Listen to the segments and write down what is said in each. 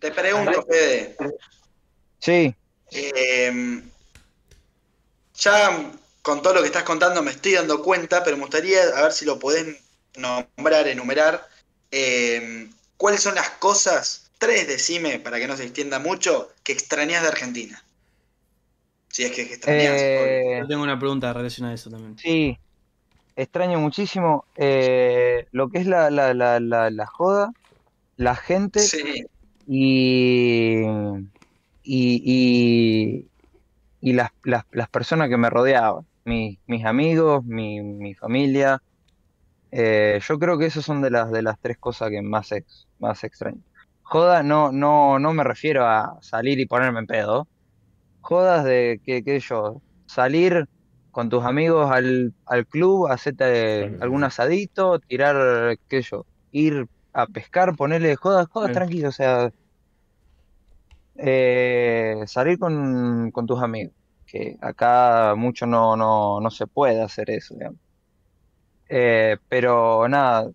Te pregunto, Fede. Sí, eh, ya con todo lo que estás contando me estoy dando cuenta, pero me gustaría a ver si lo podés nombrar, enumerar. eh, ¿Cuáles son las cosas, tres decime, para que no se extienda mucho, que extrañas de Argentina? Si es que extrañas. eh, Yo tengo una pregunta relacionada a eso también. sí, extraño muchísimo eh, lo que es la, la, la, la, la joda, la gente Sí, y, y, y, y las, las, las personas que me rodeaban, mis, mis amigos, mi, mi familia. Eh, yo creo que esas son de las, de las tres cosas que más, ex- más extraño. Joda, no, no, no me refiero a salir y ponerme en pedo. Jodas de, que, que yo, salir con tus amigos al, al club, hacerte algún asadito, tirar, qué yo, ir a pescar, ponerle jodas, jodas Claro. tranquilos, o sea, eh, salir con, con tus amigos, que acá mucho no, no, no se puede hacer eso, digamos. Eh, pero nada,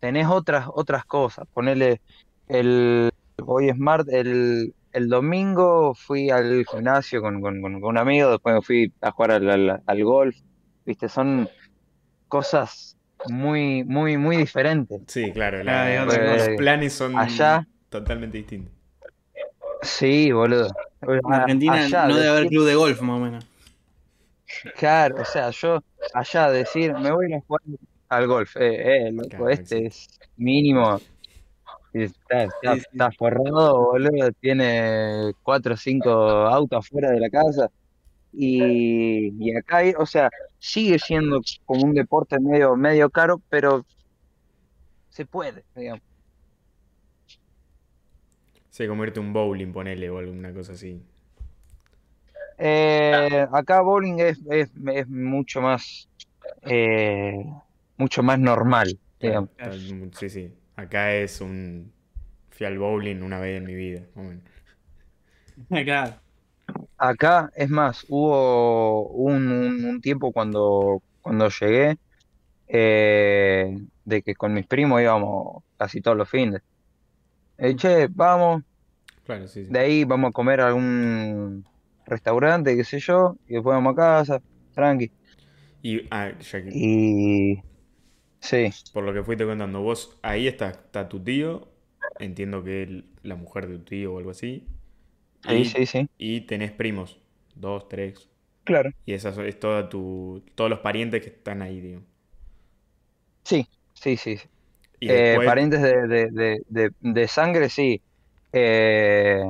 tenés otras, otras cosas, ponerle el, hoy es martes, el, el domingo fui al gimnasio con, con, con- con un amigo, después me fui a jugar al, al- al golf, viste, son cosas muy, muy, muy diferentes. Sí, claro, Claro, la- es otra los planes son Allá- totalmente distintos. Sí, boludo. En Argentina Allá no debe haber club de golf, más o menos. Claro, o sea, yo allá decir, me voy a ir a jugar al golf, eh, eh, loco, Claro, este sí. es mínimo, y está, está, Sí, sí. está forrado, boludo, tiene cuatro o cinco autos afuera de la casa, y, y acá, hay- o sea, sigue siendo como un deporte medio, medio caro, pero se puede, digamos. Sí, como irte a un bowling, ponele o alguna cosa así. Eh, acá bowling es, es, es mucho más, eh, mucho más normal, digamos. Sí, sí. Acá es un. Fui al bowling una vez en mi vida. Claro. Acá, es más, hubo un, un- un tiempo cuando, cuando llegué, eh, de que con mis primos íbamos casi todos los fines. Eh, che, vamos, Claro, sí, sí. de ahí vamos a comer a algún restaurante, qué sé yo, y después vamos a casa, tranqui. Y ah, ya que- Y sí, por lo que fuiste contando, vos ahí está, está tu tío. Entiendo que es la mujer de tu tío o algo así. Sí, Y, sí, sí, y tenés primos. Dos, tres. claro. Y esas es toda tu, todos los parientes que están ahí, digo. Sí, sí, sí. Eh, parientes de, de, de, de, sangre, sí. Eh,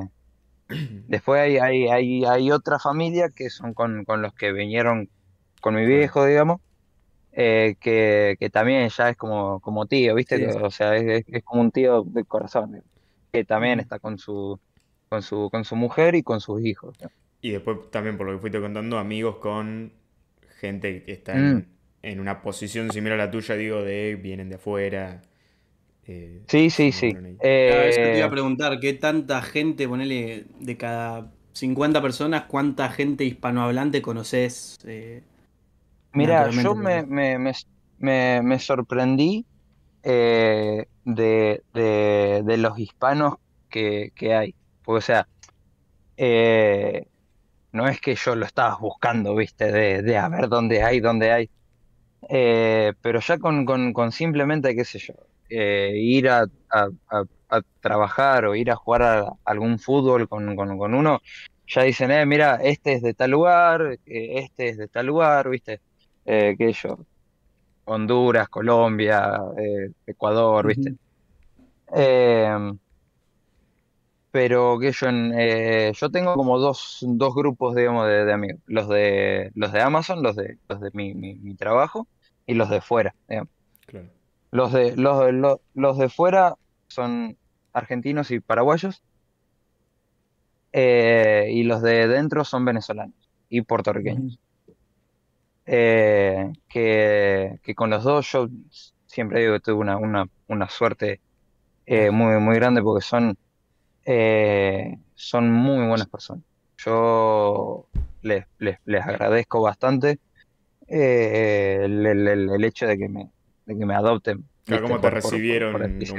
después hay, hay, hay, hay otra familia que son con, con los que vinieron con mi viejo, digamos, eh, que, que también ya es como, como tío, ¿viste? Sí. O sea, es, es- como un tío de corazón, que también Ujú. está con su, con su, con su mujer y con sus hijos. y después también, por lo que fuiste contando, amigos con gente que está Mm. en, en una posición similar a la tuya, digo, de vienen de afuera. eh, Sí, sí, sí. ahí. Claro, eso te iba a Eh, preguntar, ¿qué tanta gente, ponele, de cada 50 personas, cuánta gente hispanohablante conoces? eh, Mira, yo me, me, me, me sorprendí eh, de, de, de los hispanos que, que hay. Porque, o sea, eh, no es que yo lo estaba buscando, viste, de, de a ver dónde hay, dónde hay. Eh, pero ya con, con, con simplemente, qué sé yo, eh, ir a, a, a- a trabajar o ir a jugar a algún fútbol con, con, uno, ya dicen, eh, mira, este es de tal lugar, este es de tal lugar, viste, qué sé yo, Honduras, Colombia, Ecuador, viste. Pero que yo, eh, yo tengo como dos, dos grupos, digamos, de, de amigos. Los de, los de Amazon, los de, los de mi, mi, mi trabajo, y los de fuera, digamos. Claro. Los de, los, los, los de fuera son argentinos y paraguayos, eh, y los de dentro son venezolanos y puertorriqueños. Eh, que, que con los dos yo siempre digo que tuve una, una, una suerte muy, muy grande porque son, eh, son muy buenas personas. Yo les, les, les agradezco bastante eh, el, el- el- hecho de que me, de que me adopten, Claro, ¿viste? ¿cómo te Por- por- por- recibieron? por el,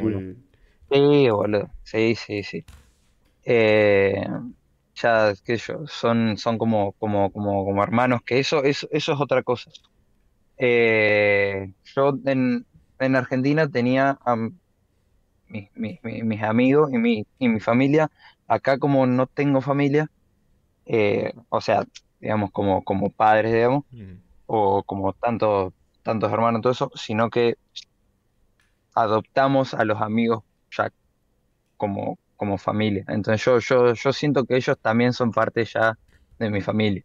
Sí, boludo. Sí, sí, sí. Eh, ya, qué sé yo, son, son como, como, como, como hermanos, que eso, eso, eso es otra cosa. Eh, yo en, en Argentina tenía a mis, mis- mis- amigos y mi, y mi familia. Acá como no tengo familia, eh, o sea, digamos como, como padres, digamos, Mm. o como tantos, tantos hermanos, todo eso, sino que adoptamos a los amigos ya como, como familia. Entonces yo, yo, yo siento que ellos también son parte ya de mi familia.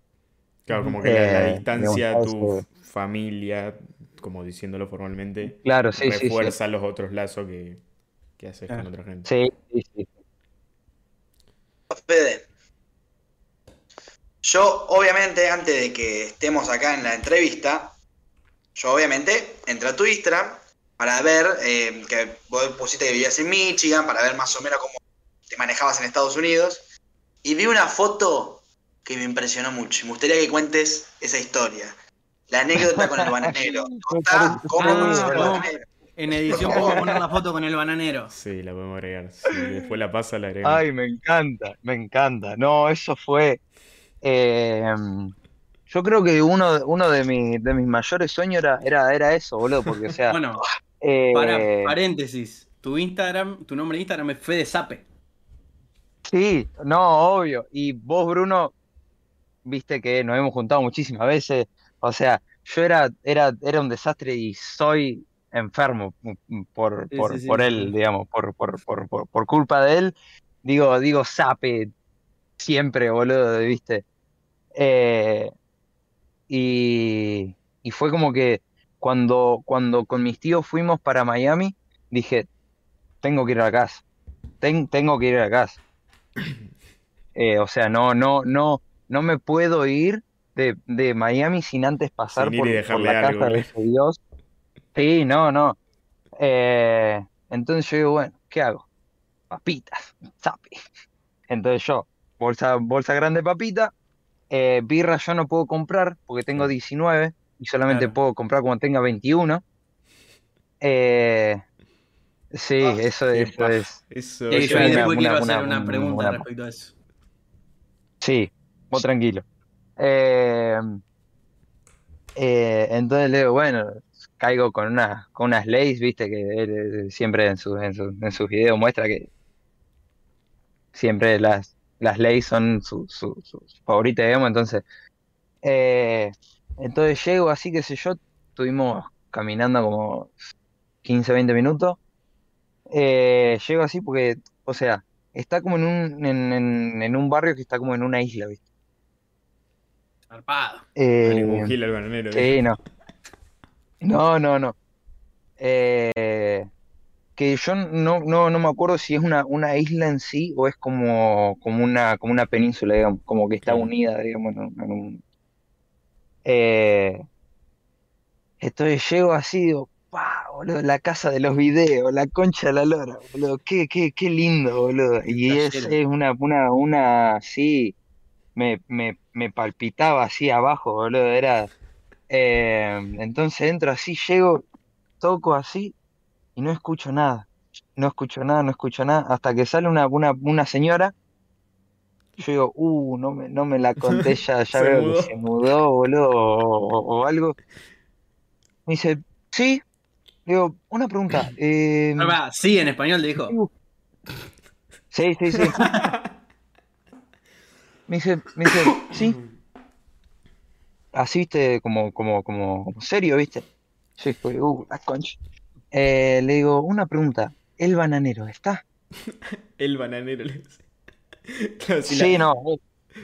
Claro, como que la, la Eh, distancia a tu eso- familia, como diciéndolo formalmente, Claro, sí, sí, sí. refuerza los otros lazos que, que haces con Claro. otra gente. Sí, sí, sí. Fede. Yo, obviamente, antes de que estemos acá en la entrevista, yo obviamente entré a tu Instagram para ver eh, que vos pusiste que vivías en Michigan, para ver más o menos cómo te manejabas en Estados Unidos. Y vi una foto que me impresionó mucho. y Me gustaría que cuentes esa historia. La anécdota con el bananero. Contá cómo Ah, conoció el bananero. En edición podemos poner la foto con el bananero. Sí, la podemos agregar. Si después la pasa, la agregamos. Ay, me encanta, me encanta. No, eso fue. eh, yo creo que uno, uno de, mis de mis mayores sueños era, era, era eso, boludo, porque, o sea, Bueno, eh, para paréntesis. Tu Instagram, tu nombre de Instagram es Fede Sape. sí, no, obvio. Y vos, Bruno, viste que nos hemos juntado muchísimas veces. O sea, yo era, era, era un desastre y soy enfermo mm, por, Sí, por, sí, por sí. él, digamos, por, por, por, por, por culpa de él. Digo, digo, sape siempre, boludo, viste. Eh, y, y fue como que cuando, cuando con mis tíos fuimos para Miami, dije, tengo que ir a la casa. Ten- tengo que ir a la casa. Eh, o sea, no, no, no, no me puedo ir de, de Miami sin antes pasar Sin por, por la algo, casa de Dios. Sí, no, no. Eh, entonces yo digo, bueno, ¿qué hago? Papitas, zapi. Entonces yo, bolsa, bolsa grande papita, eh, birra yo no puedo comprar porque tengo Claro. 19 y solamente Claro. puedo comprar cuando tenga 21. Eh, sí, Ah, eso, eso es. Eso, Sí, yo después una- quiero una- hacer una- una pregunta una- respecto a eso. Sí, vos tranquilo. Eh, eh, entonces le digo, bueno, caigo con una, con unas leyes, viste, que él siempre en, sus en, sus en sus videos muestra que siempre las, las leyes son su, su, su favorita, digamos, entonces, eh, entonces llego así, qué sé yo, estuvimos caminando como 15, 20 minutos, eh, llego así porque, o sea, está como en un, en, en- en un barrio que está como en una isla, ¿viste? Zarpado. Eh, ningún gil al bananero. sí, no. No, no, no. Eh, que yo no, no, no me acuerdo si es una, una isla en sí o es como, como una, como una península, digamos, como que está unida, digamos, en en un- Eh, entonces llego así, digo, ¡pah, boludo! La casa de los videos, la concha de la lora, boludo, qué, qué, qué lindo, boludo. Y es, es una, una, una, sí, me, me, me palpitaba así abajo, boludo, era, eh, entonces entro así, llego, toco así y no escucho nada, no escucho nada, no escucho nada, hasta que sale una, una, una señora, yo digo, uh, no me, no me la conté, ya, ya veo mudó. que se mudó, boludo, o, o- o algo. Me dice, sí, digo, una pregunta, eh, Ah, va, sí, en español te dijo. sí, sí, sí, me dice, me dice, sí, así, viste, como, como, como, como serio, viste. Yo dije, uh, la concha. Eh, le digo, una pregunta, ¿el bananero está? El bananero. le dice. Claro, si, Sí, la, no,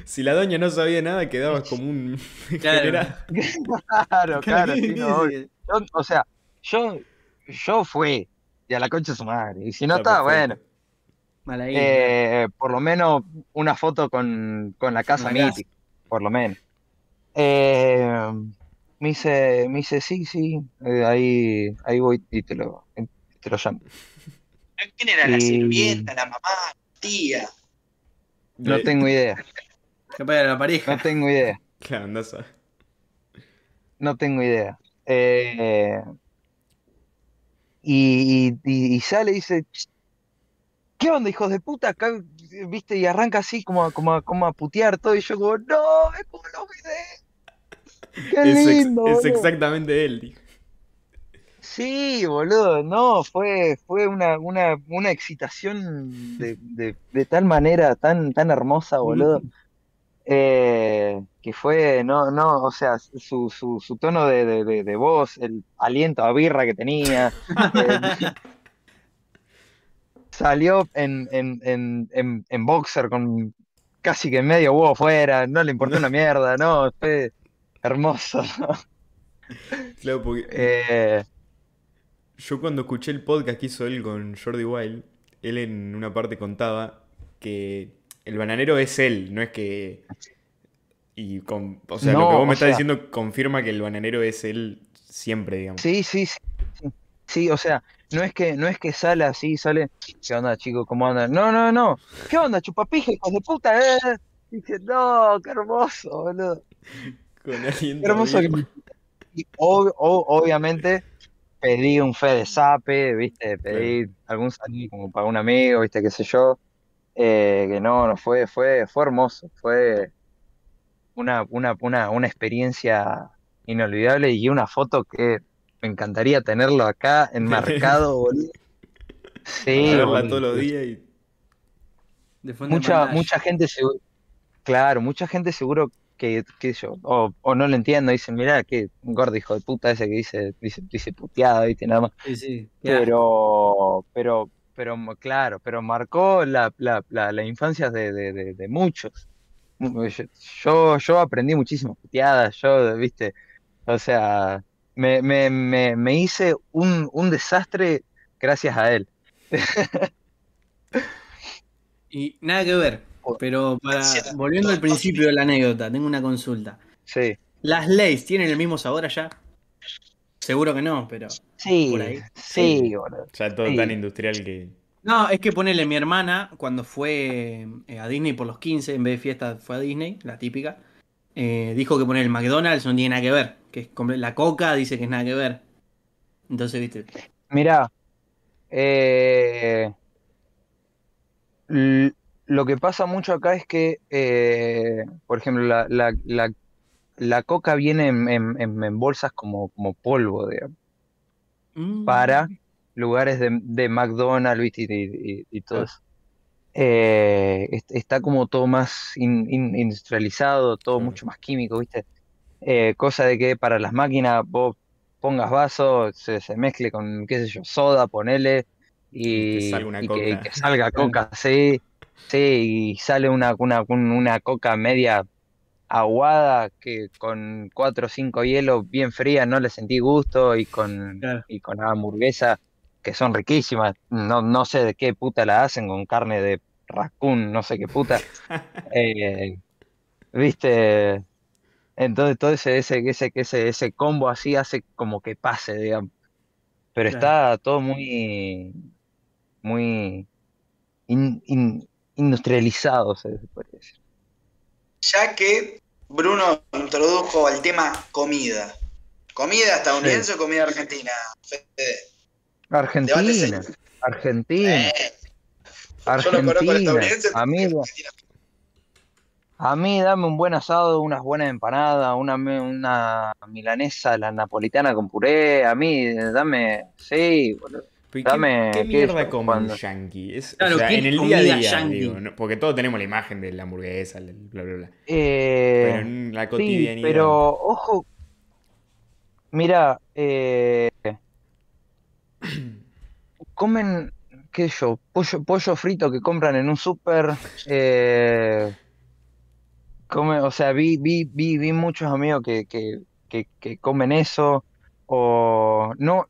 si la doña no sabía nada, quedabas como un Claro. claro, claro, sí, no, Sí, sí. yo- o sea, yo, yo fui, y a la concha de su madre, y si no Está está, bueno, eh, por lo menos una foto con, con la casa La casa. mítica, por lo menos. Eh, me dice, me dice, sí, sí, eh, ahí, ahí voy y te lo, te lo llamo. ¿Quién era la Y- sirvienta, la mamá, la tía? No tengo idea, Capaz era la pareja. no tengo idea, Claro, andás a- no tengo idea. Eh, y, y, y sale y dice, ¿qué onda, hijos de puta? Acá, viste, y arranca así como, a- como, a- como a putear todo, y yo como, no, es como los videos. Qué Es, ex- exactamente él, dijo. Sí, boludo, no, fue, fue una, una, una excitación de, de, de tal manera, tan, tan hermosa, boludo, eh, que fue, no, no, o sea, su, su, su tono de, de, voz, el aliento a birra que tenía, eh, salió en, en, en, en, en boxer con casi que medio huevo fuera, no le importó una mierda, no, fue hermoso. Claro, porque Eh, yo cuando escuché el podcast que hizo él con Jordi Wild, él en una parte contaba que el bananero es él, no es que... Y con, o sea, lo que vos me estás sea- diciendo confirma que el bananero es él siempre, digamos. Sí, sí, sí, sí, sí, o sea, no es que, no es que sale así, sale, ¿qué onda, chico? ¿Cómo andan? No, no, no, ¿qué onda, chupapija, hijos de puta? Eh? Dije, no, qué hermoso, boludo. Con hermoso que y ob- obviamente pedí un fe de sape, viste, pedí algún saludo como para un amigo, viste, qué sé yo. Eh, que no, no fue, fue, fue hermoso, fue una, una, una, una experiencia inolvidable y una foto que me encantaría tenerlo acá enmarcado, boludo. Sí, boludo. todos los días y... De Mucha, mucha gente seguro, claro, mucha gente seguro que, sé yo, o, o no lo entiendo, dicen, mirá, qué gordo hijo de puta ese que dice, dice, dice puteada, viste, nada más. Sí, sí. Pero, pero, pero, claro, pero marcó la, la, la, la infancia de, de, de, de muchos. Mu- Yo, yo aprendí muchísimas puteadas, yo, viste, o sea, me, me, me, me hice un, un desastre gracias a él. Y nada que ver. Pero para, volviendo al principio de la anécdota, tengo una consulta. Sí, ¿Las leyes tienen el mismo sabor allá? Seguro que no, pero. sí, Por ahí. sí, boludo. Ya todo Sí. tan industrial que... No, es que ponele mi hermana, cuando fue eh, a Disney por los 15, en vez de fiesta fue a Disney, la típica, eh, dijo que poner el McDonald's no tiene nada que ver. Que es la coca dice que es nada que ver. Entonces, viste. Mirá, eh, lo que pasa mucho acá es que, eh, por ejemplo, la, la, la, la coca viene en, en- bolsas como, como polvo, digamos, Mm. para lugares de, de McDonald's, y, y- y todo eso. Eh, est- está como todo más in- in- industrializado, todo mucho más químico, ¿viste? Eh, cosa de que para las máquinas vos pongas vaso, se, se mezcle con, qué sé yo, soda, ponele, Y que salga una y que, coca. que salga coca, sí, sí, y sale una, una, un- una coca media aguada que con cuatro o cinco hielos bien frías no le sentí gusto y con, Claro. y con hamburguesas que son riquísimas, no, no sé de qué puta la hacen con carne de raccoon, no sé qué puta. Eh, ¿viste? Entonces todo ese, ese, ese, ese, ese combo así hace como que pase, digamos. Pero Claro. está todo muy, muy in- in- industrializado, se podría decir. Ya que Bruno introdujo el tema comida. ¿Comida estadounidense o comida argentina? Fede? Argentina, Argentina, Eh, yo lo conozco al Argentina. estadounidense. A mí, dame un buen asado, unas buenas empanadas, una, una milanesa, la napolitana con puré. A mí, dame, sí, boludo. Pero ¿y qué- Dame, ¿Qué, qué mierda yo, come cuando- un yankee? Es, Claro, o sea, ¿qué en es el día a día, yankee? digo, ¿no? porque todos tenemos la imagen de la hamburguesa, bla, bla, bla. Eh, Pero en la Sí, cotidianidad. pero ojo, mira, eh, comen, qué sé yo, pollo, pollo frito que compran en un súper, eh, come, o sea, vi, vi, vi, vi muchos amigos que, que, que, que comen eso, o no,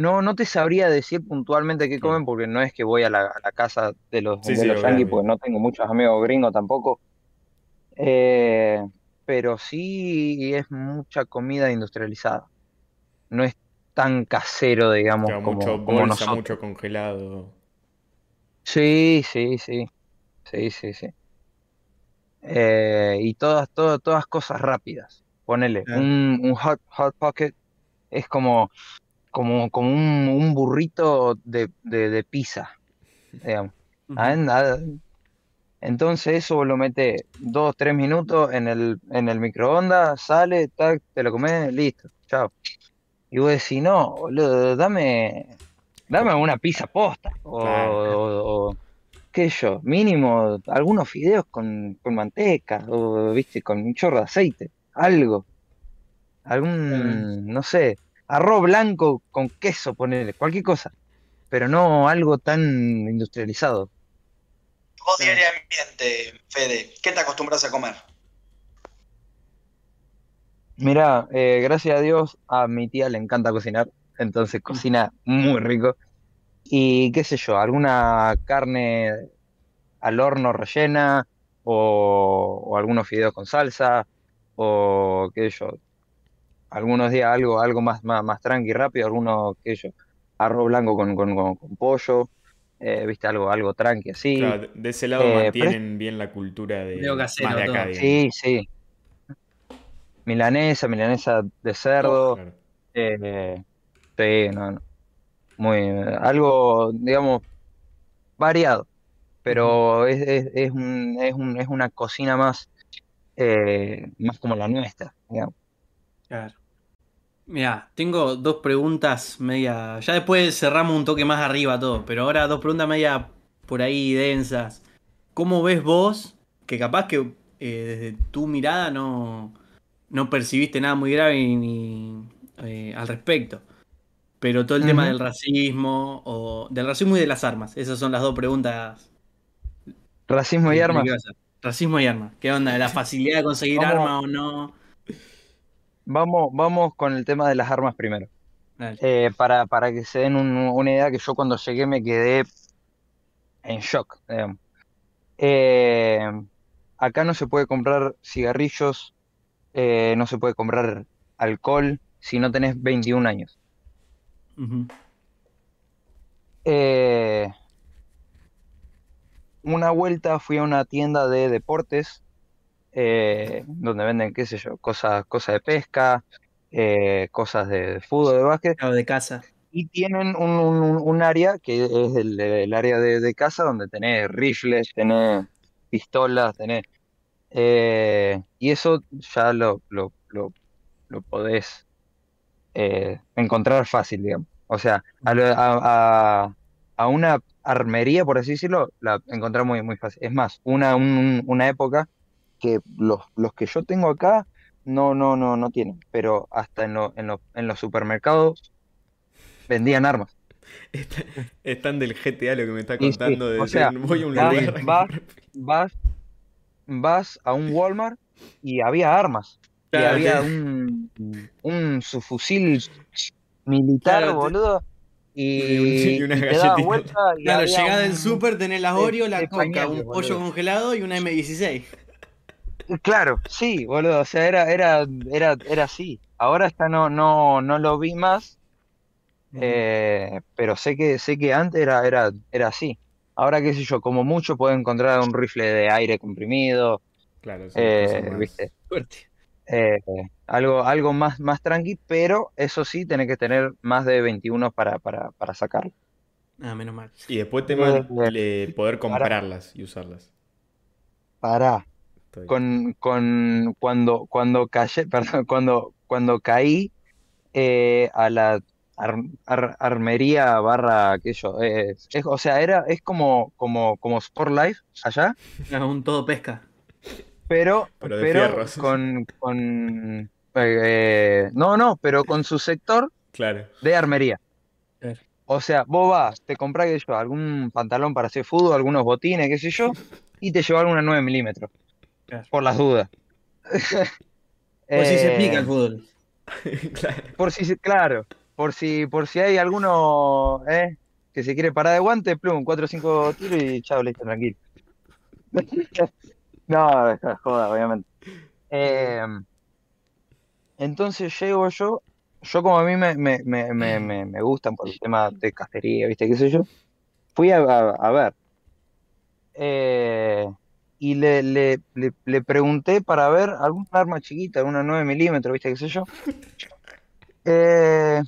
no, no te sabría decir puntualmente qué comen porque no es que voy a la, a la casa de los, Sí, de sí, los obvio. porque no tengo muchos amigos gringos tampoco. Eh, pero sí es mucha comida industrializada. No es tan casero, digamos, Claro, como, mucho como bolsa, nosotros. mucho congelado. Sí, sí, sí. Sí, sí, sí. Eh, y todas, todas, todas cosas rápidas. Ponele, Claro. un, un hot, hot pocket es como, como, como un, un burrito de, de, de pizza, digamos. Ah, en- Entonces eso lo metes dos, tres minutos en el, en el microondas, sale, tac, te lo comes, listo, chao. Y vos decís, no, boludo, dame, dame una pizza posta, o, o- o, qué sé yo, mínimo algunos fideos con, con manteca, o viste, con un chorro de aceite, algo. Algún, no sé, arroz blanco con queso, ponerle, cualquier cosa. Pero no algo tan industrializado. Vos Sí. diariamente, Fede, ¿qué te acostumbras a comer? Mira, eh, gracias a Dios a mi tía le encanta cocinar, entonces cocina muy rico. Y qué sé yo, alguna carne al horno rellena, o, o algunos fideos con salsa, o qué sé yo, algunos días algo, algo más, más, más tranqui, rápido, algunos, qué sé yo, arroz blanco con, con, con- con pollo, eh, viste, algo, algo tranqui así. Claro, de- ese lado Eh, mantienen bien la cultura de casero más de acá. Sí, sí. Milanesa, milanesa de cerdo. Claro. Eh, sí, no, no. Muy, eh, algo, digamos, variado, pero es, es, es un- es un- es una cocina más, eh, más como la nuestra, digamos. Claro. Mira, tengo dos preguntas media. Ya después cerramos un toque más arriba todo, pero ahora dos preguntas media por ahí densas. ¿Cómo ves vos? Que capaz que eh, desde tu mirada no, no percibiste nada muy grave ni, eh, al respecto. Pero todo el tema del racismo o del racismo y de las armas. Esas son las dos preguntas. Racismo y armas. Racismo y armas. ¿Qué onda? ¿La facilidad de conseguir armas o no? Vamos, vamos con el tema de las armas primero. Eh, para, para que se den un- una idea que yo cuando llegué me quedé en shock. Eh, acá no se puede comprar cigarrillos, eh, no se puede comprar alcohol si no tenés 21 años. Eh, una vuelta fui a una tienda de deportes eh, donde venden, qué sé yo, cosas, cosas de pesca, eh, cosas de fútbol, de básquet. Claro, de casa. Y tienen un, un- un área que es el, el área de, de casa donde tenés rifles, tenés pistolas, tenés... eh, y eso ya lo, lo, lo, lo podés encontrar fácil, digamos. O sea, a, a, a- una armería, por así decirlo, la encontrás muy, muy fácil. Es más, una, un- una época que los, los que yo tengo acá no, no, no, no tienen, pero hasta en, lo- en, los- en los supermercados vendían armas. Está- Están del GTA lo que me está Sí, sí, contando de o sea, voy a un vas- lugar. vas- Vas, vas a un Walmart y había armas. Y había un, un subfusil militar, Claro, boludo. Y, Y unas y te dabas galletitas. vuelta y Claro, había llegás un- del súper, tenés las Oreo, la coca, un pollo boludo. congelado y una M16. Claro, sí, boludo. O sea, era, era, era, era así. Ahora está no, no, no lo vi más. Eh, pero sé que sé que antes era, era, era así. Ahora, qué sé yo, como mucho puedo encontrar un rifle de aire comprimido, Claro, sí, eh, ¿viste? Fuerte. Eh, algo, algo más, más tranqui, pero eso sí, tenés que tener más de 21 para, para, para sacarlo. Ah, menos mal. Y después tema Eh, de poder comprarlas y usarlas. Pará. Estoy- Con, con, cuando, cuando callé, perdón, cuando, cuando caí eh, a la ar- ar- armería barra, yo, eh, es, o sea, era, es como, como, como Sport Life allá, un todo pesca. pero, Pero con, con eh, no, no, pero con su sector Claro. de armería. Claro. O sea, vos vas, te yo, algún pantalón para hacer fútbol, algunos botines, qué sé yo, y te llevas alguna 9 milímetros. Claro. Por las dudas. Pues si se Eh, pica el fútbol. claro. Por si, se- claro, por si, por si hay alguno eh, que se quiere parar de guante, plum, 4 o 5 tiros y chao, listo, tranquilo. No, joda, obviamente. Eh, entonces llego yo, yo como a mí me, me, me, me, me, me gustan por el tema de cacería, ¿viste? ¿Qué sé yo? Fui a, a- a ver. Eh, y le, le, le, le pregunté para ver algún arma chiquita, una 9 milímetros, ¿viste? ¿Qué sé yo? Eh,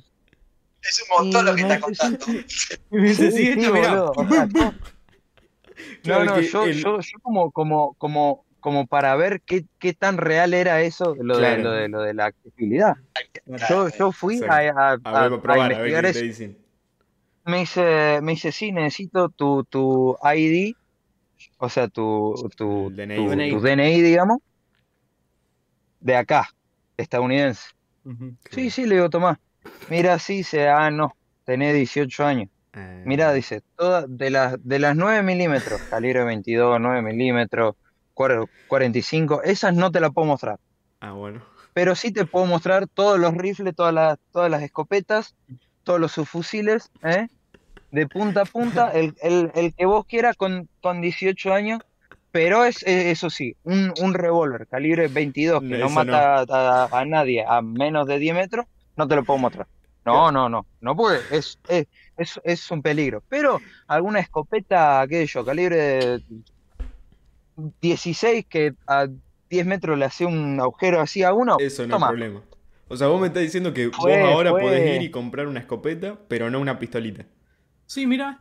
Es un montón lo que me está dice, contando. Y me dice, Sí, no, no, yo, el- yo, yo como, como, como, como para ver qué, qué tan real era eso, lo de, lo de, lo de la accesibilidad. Yo, yo fui a, a- A a- ver, a probar, a ver investigar qué eso. te dicen. Me dice, me dice, sí, necesito tu, tu ID, o sea, tu, tu, DNI. tu, DNI. tu DNI, digamos, de acá, estadounidense. Sí, sí, le digo, Tomás. Mira, sí, dice, ah, no, tenés 18 años. Ah, Mira, dice, todas de las, de las 9 milímetros, calibre 22, 9 milímetros, cuar- 45, esas no te las puedo mostrar. Ah, bueno. Pero sí te puedo mostrar todos los rifles, todas las, todas las escopetas, todos los subfusiles, ¿eh? De punta a punta, el, el, el que vos quieras con, con 18 años, pero es, eh, eso sí, un, un revólver calibre 22 que No, mata a, a nadie a menos de 10 metros, no te lo puedo mostrar. No, no, no, no puede, es, es, es, es un peligro. Pero alguna escopeta, qué sé yo, calibre 16 que a 10 metros le hace un agujero así a uno, Eso no es problema. O sea, vos me estás diciendo que vos ahora podés ir y comprar una escopeta, pero no una pistolita. Sí, mira.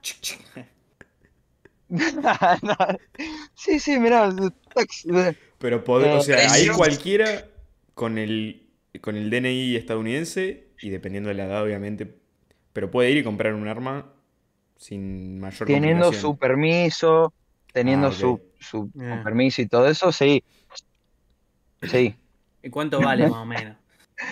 No. Sí, sí, eh, Pero podés, o Eh, sea, ahí precios. cualquiera con el, con el DNI estadounidense, y dependiendo de la edad, obviamente, pero puede ir y comprar un arma sin mayor Teniendo su permiso, teniendo Ah, su, su, su Ah. permiso y todo eso, sí. Sí. ¿Y cuánto vale más o menos?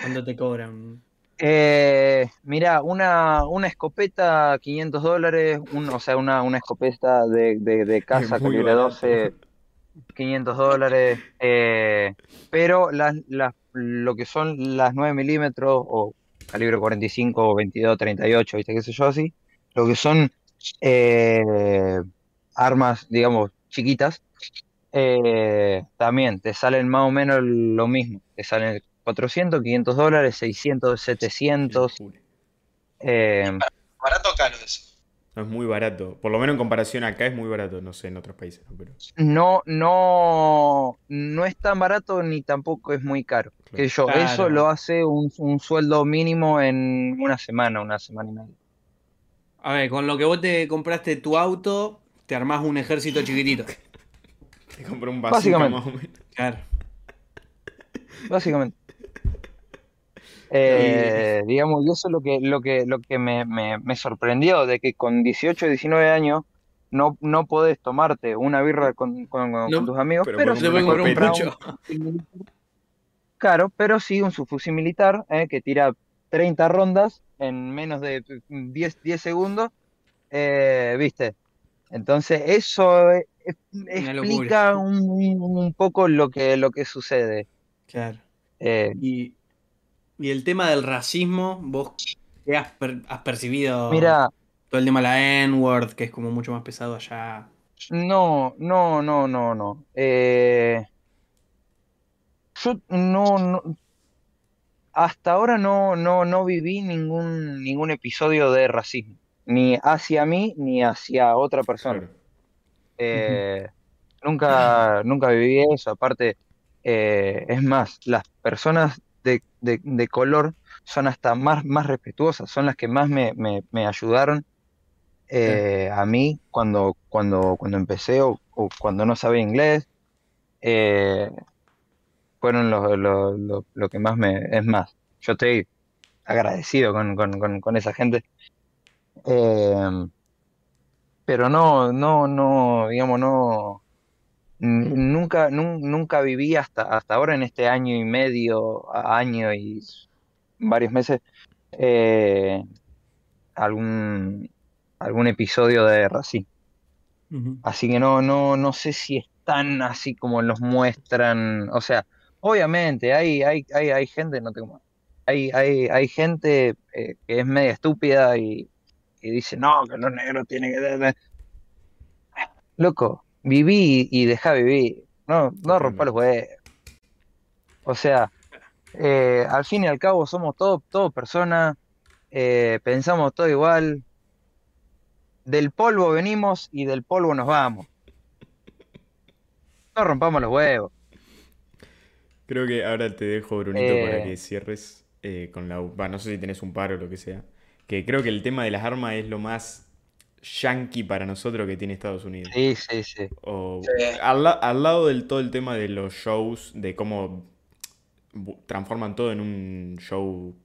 ¿Cuánto te cobran? Eh, mira, una, una escopeta, 500 dólares, un- o sea, una, una escopeta de, de, de casa, calibre barato. 12, 500 dólares, eh, pero las, las, lo que son las 9 milímetros o calibre 45 o 22, 38, ¿viste? qué sé yo así, lo que son eh, armas, digamos, chiquitas, eh, también te salen más o menos lo mismo, te salen 400, 500 dólares, 600, 700, eh, Barato o caro eso. No es muy barato. Por lo menos en comparación acá es muy barato. No sé, en otros países, ¿no? Pero no, no, no es tan barato ni tampoco es muy caro. Claro. Que yo, eso lo hace un, un sueldo mínimo en una semana, una semana y media. A ver, con lo que vos te compraste tu auto, te armás un ejército chiquitito. te compré un bazooka Básicamente. más o menos. Claro. Básicamente. Eh, digamos, y eso es lo que, lo que, lo que me, me, me sorprendió, de que con 18, 19 años no, no podés tomarte una birra con, con- con No, tus amigos, pero pero puede podés comprar un. Claro, pero sí un subfusil militar eh, que tira 30 rondas en menos de 10, 10 segundos, eh, ¿viste? Entonces eso eh, explica un, un- un poco lo que, lo que sucede. Claro. Eh, Y, y el tema del racismo, vos qué has, per- has percibido mira, todo el tema de la N-word, que es como mucho más pesado allá. No, no, no, no, no. Eh, yo no, no, hasta ahora no, no, no viví ningún, ningún episodio de racismo, ni hacia mí ni hacia otra persona. Claro. Eh, nunca, nunca viví eso. Aparte, eh, es más, las personas de, color son hasta más, más respetuosas, son las que más me, me- me ayudaron eh, a mí cuando, cuando, cuando empecé o, o cuando no sabía inglés. eh, fueron lo, lo- lo- lo que más me... Es más, yo estoy agradecido con, con- con- con esa gente. Eh, pero no, no, no, digamos, no, nunca, nun- nunca viví hasta, hasta ahora en este año y medio, año y varios meses, eh, algún, algún episodio de racismo. Así que no, no, no sé si es tan así como los muestran. O sea, obviamente hay, hay, hay, hay gente, no tengo. Hay, hay, hay gente eh, que es media estúpida y, y dice, no, que los negros tienen que. Loco, viví y deja vivir. No, no rompa los huevos. O sea, eh, al fin y al cabo somos todos todos personas, eh, pensamos todo igual. Del polvo venimos y del polvo nos vamos. No rompamos los huevos. Creo que ahora te dejo, Brunito, para Eh. que cierres eh, con la... No sé si tenés un paro o lo que sea. Que creo que el tema de las armas es lo más yankee para nosotros que tiene Estados Unidos. Sí, sí, sí. O Sí. al, la- al lado del todo el tema de los shows, de cómo transforman todo en un show.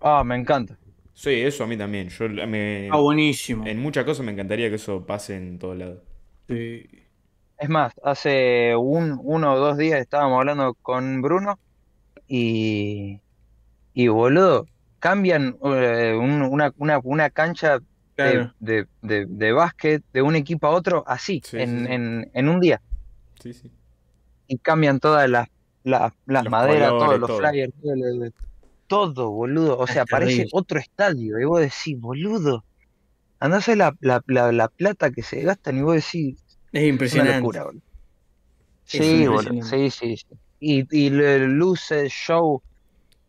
Ah, me encanta. Sí, eso a mí también. Yo me, Ah, buenísimo. en muchas cosas me encantaría que eso pase en todos lados. Sí. Es más, hace un, uno o dos días estábamos hablando con Bruno y, y boludo, cambian eh, un- una, una, una cancha Claro. de, de, de básquet de un equipo a otro así, Sí, en, sí. En, en un día. Sí, sí. Y cambian todas las, las, las Los maderas, todos los todo. flyers, todo, boludo. O Es sea, parece terrible. otro estadio. Y vos decís, boludo, andás a la, la, la, la plata que se gastan y vos decís, Es una impresionante. locura, boludo. Es Sí, boludo, sí, sí, sí. Y, y luces, show,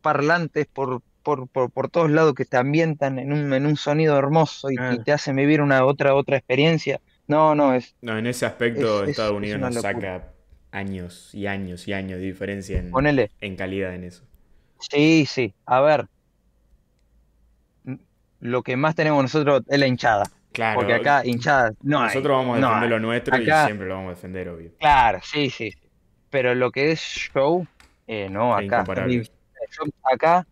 parlantes por, por, por, por todos lados que te ambientan en un, en un sonido hermoso y, te hacen vivir una otra, otra experiencia. No, no, es, No, en ese aspecto Es- es- Estados es Unidos nos locura. saca años y años y años de diferencia en, ponele. en calidad en eso. Sí, sí, a ver. m- Lo que más tenemos nosotros es la hinchada. Claro, Porque acá hinchada no hay. nosotros vamos a defender lo nuestro y siempre lo vamos a defender, obvio. Claro, sí, sí. Pero lo que es show, eh, no, acá. Yo, acá,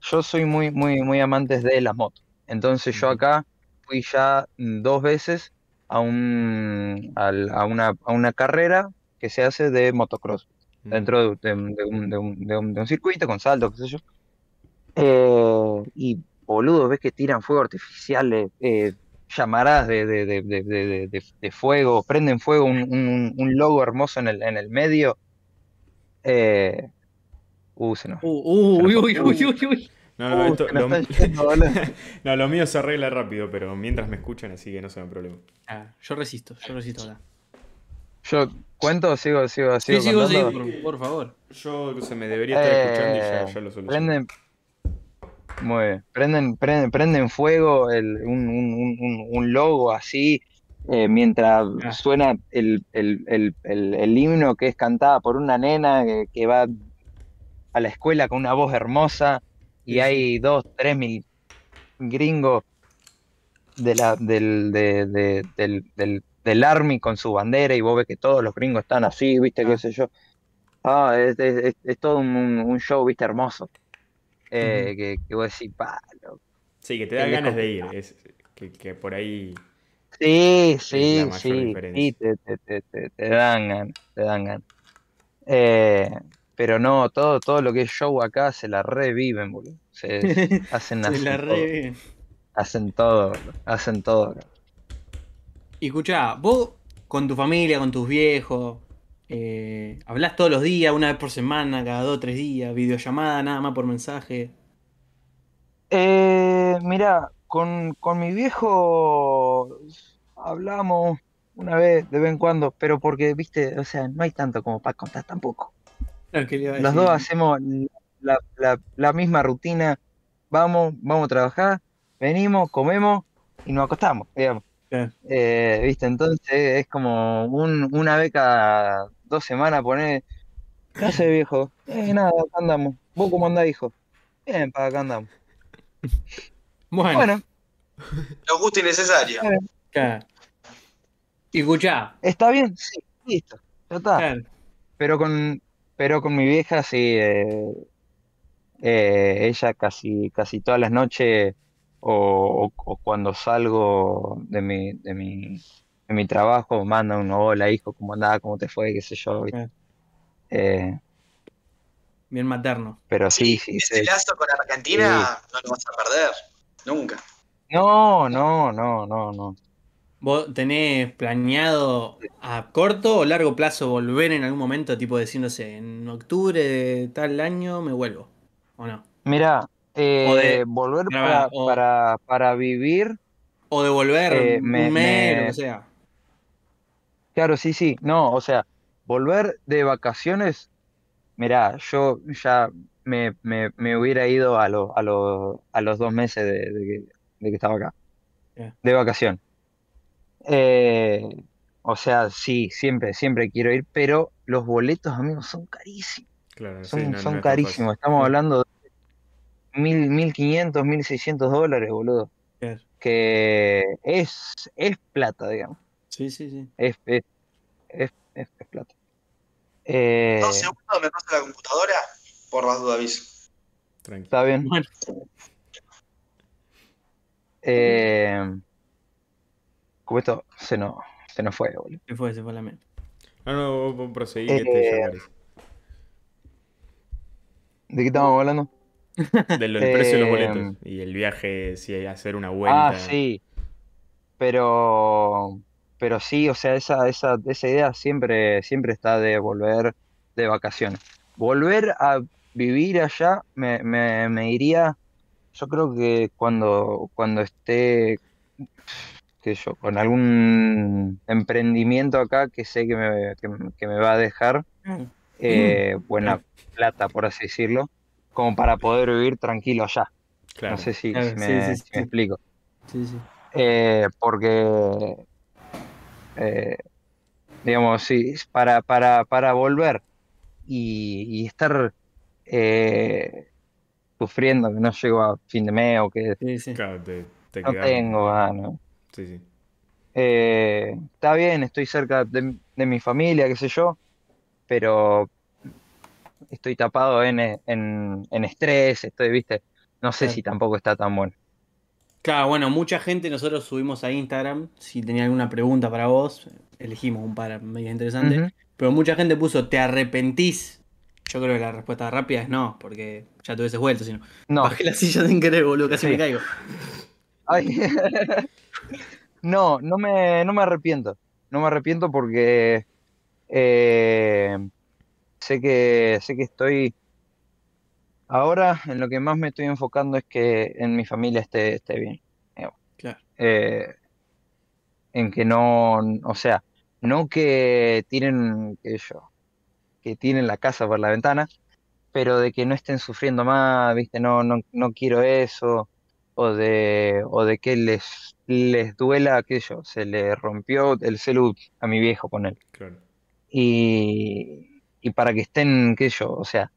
yo soy muy, muy, muy amante de las motos. Entonces yo acá fui ya mm, dos veces a un, a una, a una carrera que se hace de motocross. Mm. dentro de, de un, de un- de un- de circuito con saltos, qué sé yo. Eh, y boludo, ves que tiran fuego artificiales, eh, llamaradas de, de, de, de, de- de- de fuego, prenden fuego, un, un- un logo hermoso en el, en el medio. Eh, uh, se nos, Uh, uh, uy, uy, uy, uy, uy. No, no, uh, esto- lo, boludo. no, lo mío se arregla rápido, pero mientras me escuchan, así que no se me problema. Ah, yo resisto, yo resisto acá. Yo cuento, sigo, sigo, Sí, sigo sí, sí, contando. por, por favor. Yo se me debería estar escuchando y ya, Eh, ya lo soluciono. Prenden, muy bien, prenden, prenden, prenden fuego el- un, un- un- logo así, eh, mientras Ah. suena el, el- el- el- el himno que es cantada por una nena que, que va a la escuela con una voz hermosa y Sí, hay dos, tres mil gringos de la, del, de- de- del, del, del Army con su bandera y vos ves que todos los gringos están así, viste, Ah. qué sé yo. Ah, es, es- es- todo un, un show, viste, hermoso. Eh, que, que vos decís, pa, loco. Sí, que te da ganas de ir. Es, que, que por ahí. Sí, sí, sí, sí, te, te, te, te, te dan ganas, te dan ganas. Eh, pero no, todo, todo lo que es show acá se la reviven, boludo. Se, hacen, Se hacen la todo, re... hacen todo, boludo, hacen todo acá. Y escuchá, vos con tu familia, con tus viejos, eh, hablás todos los días, una vez por semana, cada dos o tres días, videollamada, nada más por mensaje. Eh, mira, con, con mi viejo hablamos una vez, de vez en cuando, pero porque, viste, o sea, no hay tanto como para contar tampoco. Los dos hacemos la, la- la misma rutina, vamos, vamos a trabajar, venimos, comemos y nos acostamos, digamos. Eh, ¿viste? Entonces es como un, una vez cada dos semanas poner, ¿qué hace viejo? Eh, nada, acá andamos. ¿Vos cómo andás, hijo? Bien, para acá andamos. Bueno, Bueno, Lo justo y necesario. claro. Y escuchá, ¿está bien? Sí, listo, ya está. claro, Pero con, pero con mi vieja sí, eh, eh, ella casi, casi todas las noches o, o- o cuando salgo de mi, de mi, de mi trabajo manda un hola hijo, ¿cómo andás? ¿Cómo te fue? qué sé yo. Claro. Eh, bien materno. pero sí, sí, Ese sí. lazo con Argentina no lo vas a perder. Nunca. No, no, no, no, no. ¿Vos tenés planeado a corto o largo plazo volver en algún momento, tipo diciéndose, en octubre de tal año me vuelvo? ¿O no? Mira, eh, O de- volver para, o- para, para vivir, O de volver Eh, un me- mes, me- lo que sea. claro, sí, sí, no, o sea, volver de vacaciones, mira, yo ya me, me, me hubiera ido a, los a, los a los dos meses de, de que, de que estaba acá, de vacación. Eh, o sea, sí, siempre, siempre quiero ir, pero los boletos, amigos, son carísimos. Claro, sí, Son, no- no son es tan fácil. carísimos. Estamos hablando de mil, mil quinientos, mil seiscientos dólares, boludo. Claro. que es, es plata, digamos. Sí, sí, sí. Es, es, es, es- es plata. Eh, Dos segundos, me paso la computadora. Por las dudas aviso. Tranqui. está bien. Bueno, Eh, como esto se nos, se nos fue, boludo. se fue, se fue la mente. No, no, este ya Eh, aparece. ¿De qué estamos hablando? Del, del precio de los eh, boletos. Y el viaje, si hay que hacer una vuelta. Ah, sí. Pero, pero sí, o sea, esa, esa, esa idea siempre, siempre está de volver de vacaciones. Volver a vivir allá me, me, me iría, yo creo que cuando, cuando esté, qué sé yo, con algún emprendimiento acá que sé que me, que, me- que me va a dejar eh, buena plata, por así decirlo, como para poder vivir tranquilo allá. Claro. No sé si, Claro, si sí, me, sí, si sí. me explico. Sí, sí. Eh, porque, eh, digamos, sí, es para, para, para volver y, y estar eh, sufriendo que no llego a fin de mes o que Sí, sí. Claro, te, te no tengo ganas. Sí, sí. Eh, está bien, estoy cerca de, de mi familia, qué sé yo, pero estoy tapado en, en, en estrés, estoy, viste, no sé Claro. si tampoco está tan bueno. Claro, bueno, mucha gente nosotros subimos a Instagram. Si tenía alguna pregunta para vos, elegimos un par medio interesantes. Ujú. Pero mucha gente puso, ¿te arrepentís? Yo creo que la respuesta rápida es no, porque ya te hubieses vuelto, sino. No, Bajé la silla sin querer, boludo, casi Sí. me caigo. Ay. No, no me, no me arrepiento. No me arrepiento porque eh, sé que, sé que estoy. Ahora en lo que más me estoy enfocando es que en mi familia esté, esté bien. Claro. Eh, en que no, o sea, no que tienen, que yo, que tienen la casa por la ventana, pero de que no estén sufriendo más, ¿viste? No, no, no quiero eso o de, o de que les, les duela aquello, se le rompió el celu a mi viejo con él. Claro. Y, y para que estén, yo, o sea,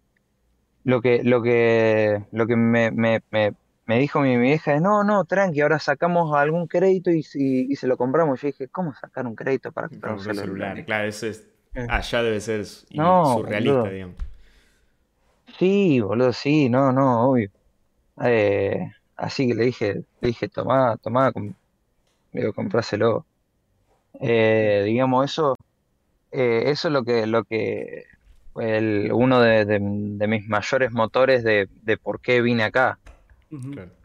lo que, lo que, lo que me, me, me, me dijo mi, mi vieja es, no, no, tranqui, ahora sacamos algún crédito y, y, y se lo compramos. Yo dije, ¿cómo sacar un crédito para comprar un celular? celular. Claro, eso es. Eh. Allá debe ser No, surrealista, boludo. digamos. Sí, boludo, sí, no, no, obvio. Eh, así que le dije, le dije, tomá, tomá, com- digo, compráselo. Eh, digamos, eso, eh, eso es lo que, lo que fue el, uno de, de- de mis mayores motores de, de por qué vine acá.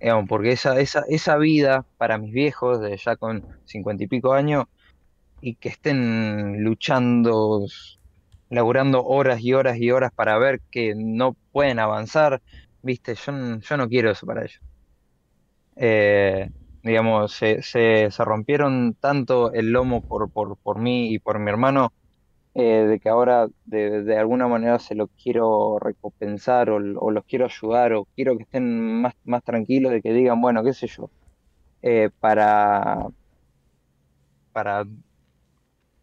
Digamos, porque esa, esa, esa vida para mis viejos, de ya con cincuenta y pico años, y que estén luchando, laburando horas y horas y horas para ver que no pueden avanzar, viste, yo, yo no quiero eso para ellos. Eh, digamos, se, se, se rompieron tanto el lomo por, por, por mí y por mi hermano, eh, de que ahora de, de alguna manera se lo quiero recompensar o, los quiero ayudar o quiero que estén más, más tranquilos, de que digan, bueno, qué sé yo, eh, para, para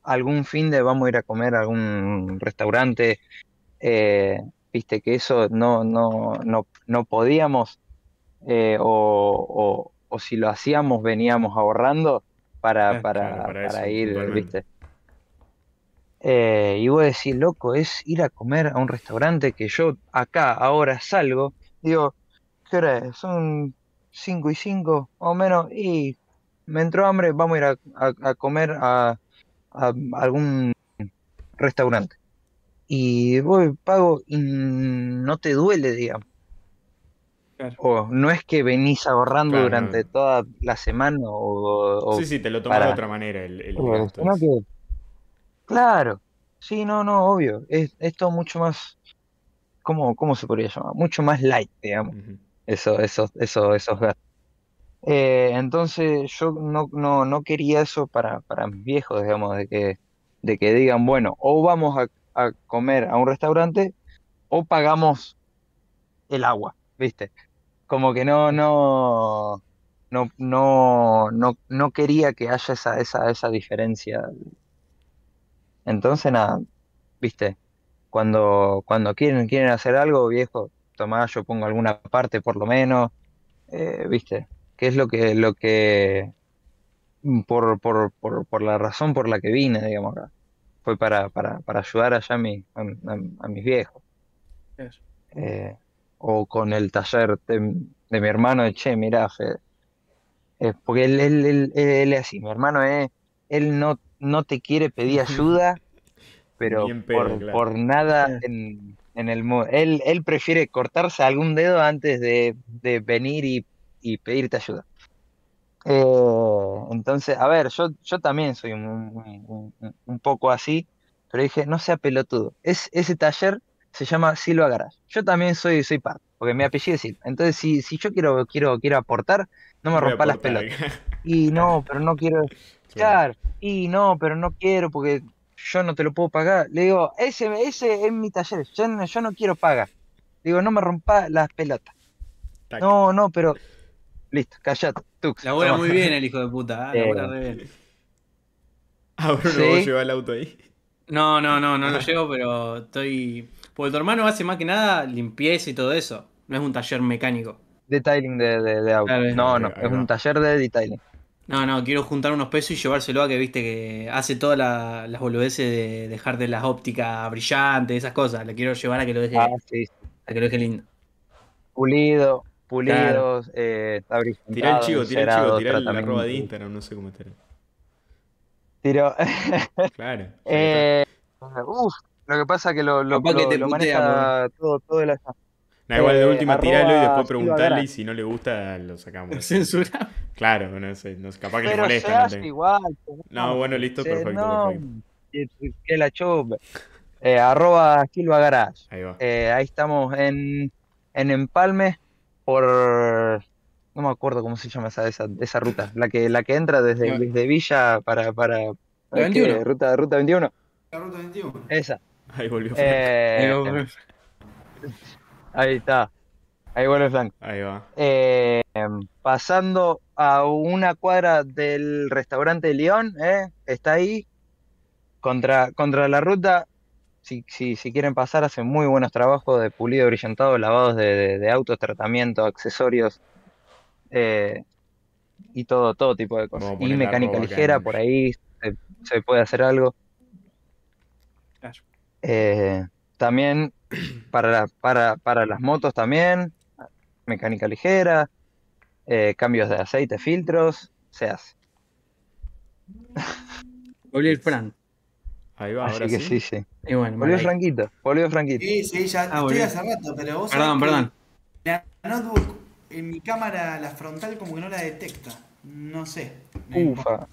algún fin de vamos a ir a comer a algún restaurante, viste que eso no, no, no, no podíamos, eh, o, o, o si lo hacíamos veníamos ahorrando para, Claro, para, claro, para para eso, ir, viste. Eh, y vos decís, loco, es ir a comer a un restaurante que yo acá ahora salgo, digo, ¿qué hora es? Son 5 y 5, más o menos, y me entró hambre, vamos a ir a, a- a comer a, a algún restaurante. Y voy, pago y no te duele, digamos. Claro. O no es que venís ahorrando Claro, durante toda la semana o, o Sí, sí, te lo tomas de otra manera el, el sino que, claro, sí, no, no, obvio, es, es todo mucho más, ¿cómo, cómo se podría llamar? Mucho más light, digamos, eso, esos, eso, esos gastos. Eh, entonces yo no, no, no quería eso para, para mis viejos, digamos, de que, de que digan, bueno, o vamos a, a comer a un restaurante o pagamos el agua, ¿viste? Como que no, no, no, no, no, no quería que haya esa, esa, esa diferencia. Entonces, nada, ¿viste? Cuando, cuando quieren, quieren hacer algo, viejo, tomá, yo pongo alguna parte por lo menos, eh, ¿viste? que es lo que, lo que, mm, por, por, por, por la razón por la que vine, digamos. Fue para, para, para ayudar allá a, mi, a, a- a mis viejos. Eso. Eh, o con el taller de, de mi hermano de che, mirá, Fede. Eh, porque él, él, él, él es así, mi hermano es, él no, no te quiere pedir ayuda, pero pedo, por, claro. por nada en, en el mundo. Él, él prefiere cortarse algún dedo antes de, de venir y, y pedirte ayuda. Eh, entonces, a ver, yo, yo también soy un, un- un- un poco así, pero dije, no sea pelotudo. Es, ese taller se llama Silva Garage. Yo también soy, soy parte, porque mi apellido es Silva. Entonces, si, si yo quiero, quiero, quiero aportar, no me rompa las pelotas. Y no, pero no quiero. Claro. Claro, y no, pero no quiero porque yo no te lo puedo pagar. Le digo, ese, ese es mi taller, yo no, yo no quiero pagar. Digo, no me rompa las pelotas. Tac. No, no, pero. Listo, callate. Tux. Labora Toma. muy bien el hijo de puta, ¿eh? labora Eh, re bien. Ah, Bruno, Sí. vos llevás el auto ahí. No, no, no, no lo llevo, pero estoy. Porque tu hermano hace más que nada limpieza y todo eso. No es un taller mecánico. Detailing de, de, de auto. Claro, No, no, es un taller de detailing. No, no, quiero juntar unos pesos y llevárselo a que viste que hace todas la- las boludeces de dejarte las ópticas brillantes, esas cosas. Le quiero llevar a que lo deje, Ah, sí, sí. a que lo deje lindo. Pulido, pulidos, eh, está Tirá el chivo, tirá el chivo, tirá el arroba de Instagram, no sé cómo estará. Tiro. Claro. Eh, uf, lo que pasa es que lo, lo, que lo- te lo putea, maneja todo, todo el está. Nah, igual de eh, última tiralo y arroba después preguntarle y si no le gusta lo sacamos. Censura. Claro, no sé, no sé, capaz que le Pero molesta. No, hace te- igual. no, bueno, listo, se- perfecto, no, perfecto. que, que la chupe. Eh, arroba Silva Garage. Ahí va. Eh, ahí estamos en, en Empalme por... No me acuerdo cómo se llama esa, esa, esa ruta. La que, la que entra desde, desde Villa para... para, para La que- 21. ruta, ruta 21. La ruta 21. Esa. Ahí volvió. Eh, ahí está. Ahí vuelve Frank. Ahí va. Eh, pasando a una cuadra del restaurante León, ¿eh? Está ahí, contra, contra la ruta. Si, si, si quieren pasar, hacen muy buenos trabajos de pulido, brillantado, lavados de, de, de autos, tratamiento, accesorios eh, y todo, todo tipo de cosas. Y mecánica ligera, por ahí se, se puede hacer algo. Eh, también para, la- para, para las motos también, mecánica ligera, eh, cambios de aceite, filtros, se hace. Volvió el Fran. Ahí va, Así ahora que sí. sí, sí. Y bueno, Volvió. Franquito, volvió Franquito. Sí, sí, ya Ah, estoy hace rato, pero vos Perdón, perdón. La notebook en mi cámara, la frontal, como que no la detecta. No sé. Ufa.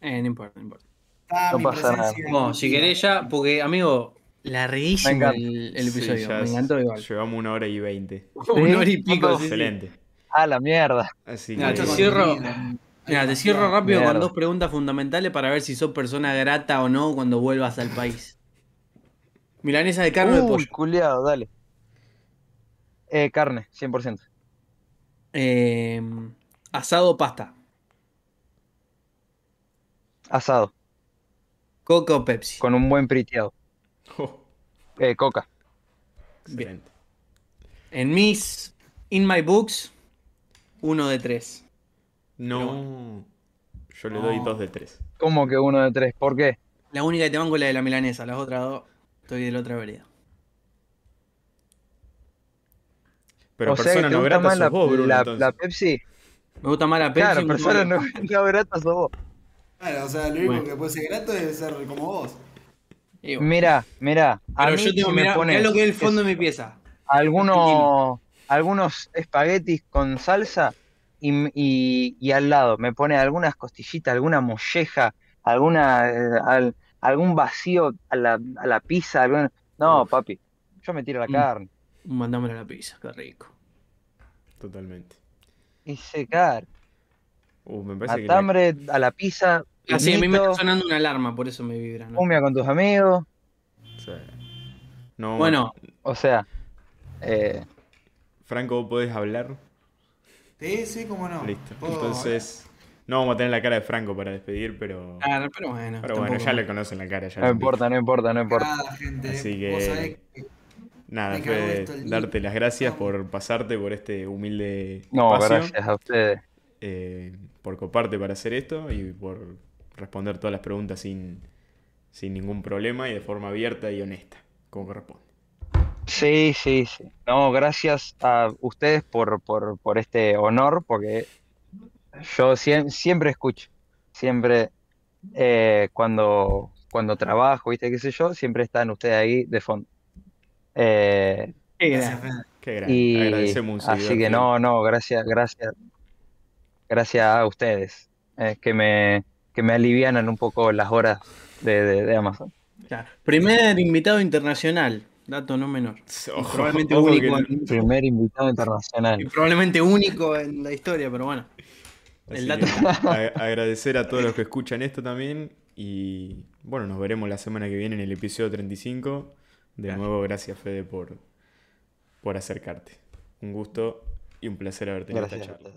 Eh, no importa, no importa. Está No mi pasa nada. si querés ya, porque amigo, larguísimo el, el episodio. ya Me es- encantó igual. Llevamos una hora y veinte. Una hora y pico. Excelente. Ah, la mierda. Así que. te cierro-. Mira, te cierro rápido con dos preguntas fundamentales para ver si sos persona grata o no cuando vuelvas al país. Milanesa de carne o de pollo. culiado, dale. Eh, carne, 100%. Eh, asado o pasta. Asado, Coca o Pepsi. con un buen priteado. Oh, Eh, coca. excelente. En mis In My Books, uno de tres. No. Yo le doy No. dos de tres. ¿Cómo que uno de tres? ¿Por qué? La única que te banco es la de la milanesa, las otras dos estoy de la otra vereda. Pero o persona no grata más sos la, vos, Bruno, la- Pepsi. Me gusta más la Pepsi. Claro, persona no, no grata sos vos. Claro, o sea, lo único Bueno. que puede ser grato es ser como vos. Bueno. Mira, mira, a Pero mí yo tengo, me mirá, pones mirá lo que es el fondo de mi pieza. algunos, algunos espaguetis con salsa y, y- y al lado me pone algunas costillitas, alguna molleja, alguna, eh, al- algún vacío a la, a la pizza. algún- No, Uf. papi, yo me tiro la Mm. carne Mandámelo a la pizza, qué rico. Totalmente. y secar. Uh, me parece que. la- Matambre a la pizza, Así, a mí me está sonando una alarma, por eso me vibra. ¿no? cumbia con tus amigos. sí. No, Bueno, O sea, eh, Franco, ¿vos podés hablar? Sí, sí, cómo no. Listo. Puedo- Entonces. No vamos a tener la cara de Franco para despedir, pero. claro, pero bueno. Pero bueno, ya le conocen la cara. Ya no importa, no importa, no importa. Nada, gente. Así que- Vos sabés que Nada, fue darte las gracias No. por pasarte por este humilde No, espacio. gracias a ustedes. Eh, por coparte para hacer esto y por responder todas las preguntas sin, sin ningún problema y de forma abierta y honesta, como corresponde. Sí, sí, sí. No, gracias a ustedes por, por, por este honor, porque yo siem- siempre escucho, siempre eh, cuando, cuando trabajo, ¿viste? ¿Qué sé yo? Siempre están ustedes ahí de fondo. Eh, Qué grande. y Agradecemos un así que no, no, gracias, gracias, gracias a ustedes, eh, que me, que me alivianan un poco las horas de, de, de Amazon. Claro. Primer invitado internacional, dato no menor. Ojo, probablemente ojo único, en, Primer invitado internacional. y probablemente único en la historia, pero bueno. El dato agradecer a todos los que escuchan esto también. Y bueno, nos veremos la semana que viene en el episodio 35. De nuevo, gracias Fede por, por acercarte. Un gusto y un placer haber tenido esta charla.